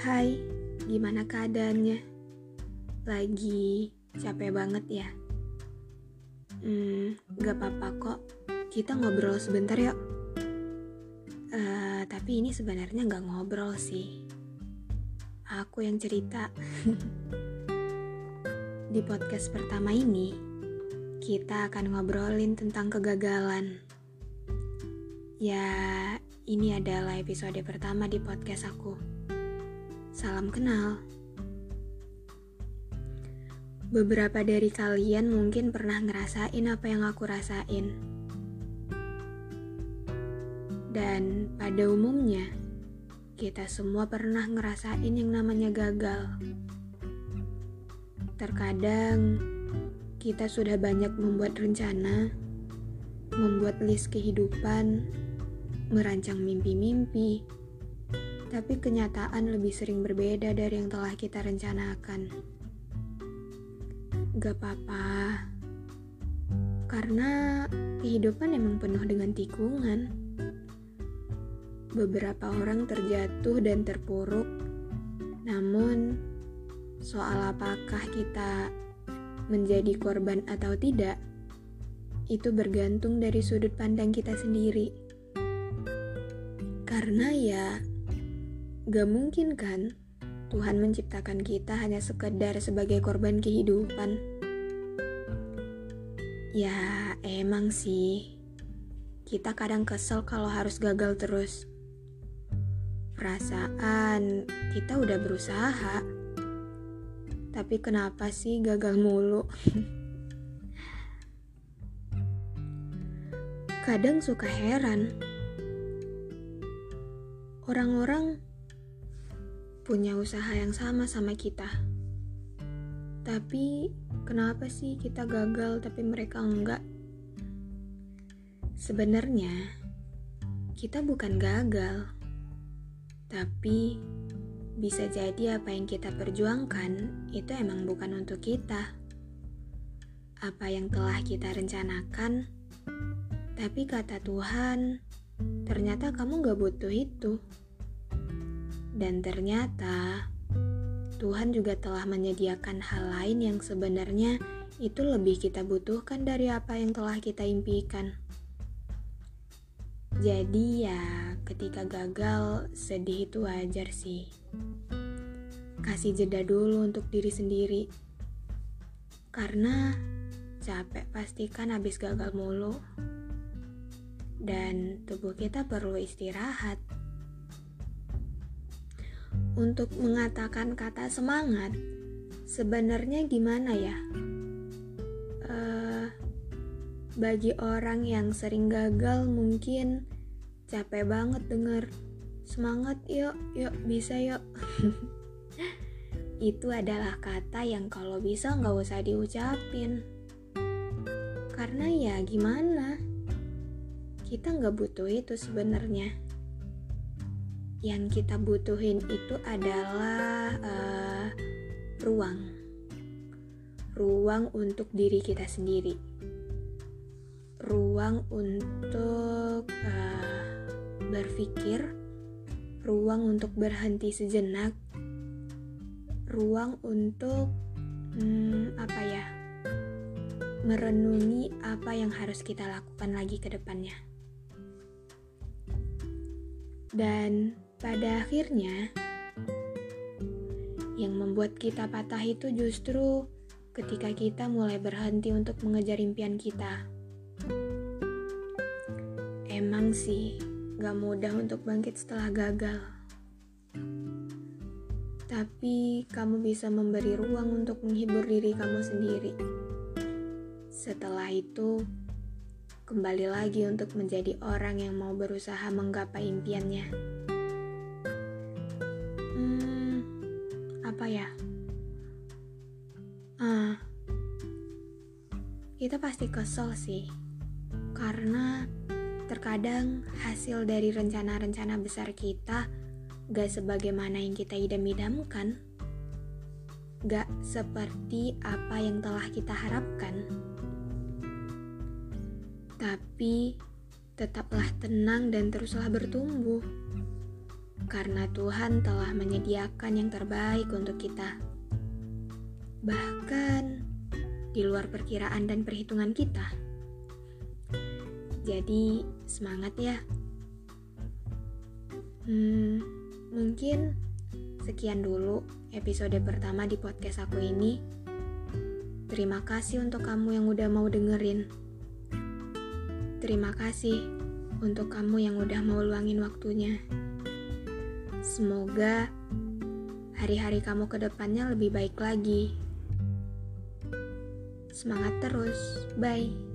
Hai, gimana keadaannya? Lagi capek banget ya? Hmm, gak apa-apa kok. Kita ngobrol sebentar yuk. Uh, tapi ini sebenarnya gak ngobrol sih. Aku yang cerita. Di podcast pertama ini, kita akan ngobrolin tentang kegagalan. Ya, ini adalah episode pertama di podcast aku. Salam kenal. Beberapa dari kalian mungkin pernah ngerasain apa yang aku rasain. Dan pada umumnya, kita semua pernah ngerasain yang namanya gagal. Terkadang, kita sudah banyak membuat rencana, membuat list kehidupan, merancang mimpi-mimpi, tapi kenyataan lebih sering berbeda dari yang telah kita rencanakan. Gak apa-apa, karena kehidupan emang penuh dengan tikungan. Beberapa orang terjatuh dan terpuruk, namun soal apakah kita menjadi korban atau tidak, itu bergantung dari sudut pandang kita sendiri. Karena ya, gak mungkin kan Tuhan menciptakan kita hanya sekedar sebagai korban kehidupan. Ya, emang sih. Kita kadang kesel kalau harus gagal terus. Perasaan kita udah berusaha. Tapi kenapa sih gagal mulu? Kadang suka heran. Orang-orang punya usaha yang sama sama kita. Tapi kenapa sih kita gagal tapi mereka enggak? Sebenarnya kita bukan gagal. Tapi bisa jadi apa yang kita perjuangkan itu emang bukan untuk kita. Apa yang telah kita rencanakan, tapi kata Tuhan, ternyata kamu gak butuh itu. Dan ternyata Tuhan juga telah menyediakan hal lain yang sebenarnya itu lebih kita butuhkan dari apa yang telah kita impikan. Jadi ya, ketika gagal, sedih itu wajar sih. Kasih jeda dulu untuk diri sendiri. Karena capek pastikan habis gagal mulu. Dan tubuh kita perlu istirahat untuk mengatakan kata semangat sebenarnya gimana ya? Uh, bagi orang yang sering gagal mungkin capek banget denger semangat yuk, yuk bisa yuk. Itu adalah kata yang kalau bisa nggak usah diucapin. Karena ya gimana? Kita nggak butuh itu sebenarnya yang kita butuhin itu adalah uh, ruang. Ruang untuk diri kita sendiri. Ruang untuk uh, berpikir. Ruang untuk berhenti sejenak. Ruang untuk hmm, apa ya merenungi apa yang harus kita lakukan lagi ke depannya. Dan pada akhirnya, yang membuat kita patah itu justru ketika kita mulai berhenti untuk mengejar impian kita. Emang sih, gak mudah untuk bangkit setelah gagal. Tapi kamu bisa memberi ruang untuk menghibur diri kamu sendiri. Setelah itu, kembali lagi untuk menjadi orang yang mau berusaha menggapai impiannya. Apa ya? Ah, kita pasti kesel sih, karena terkadang hasil dari rencana-rencana besar kita gak sebagaimana yang kita idam-idamkan, gak seperti apa yang telah kita harapkan. Tapi tetaplah tenang dan teruslah bertumbuh karena Tuhan telah menyediakan yang terbaik untuk kita. bahkan di luar perkiraan dan perhitungan kita. Jadi, semangat ya! Hmm, mungkin sekian dulu episode pertama di podcast aku ini. Terima kasih untuk kamu yang udah mau dengerin. Terima kasih untuk kamu yang udah mau luangin waktunya. Semoga hari-hari kamu ke depannya lebih baik lagi. Semangat terus, bye.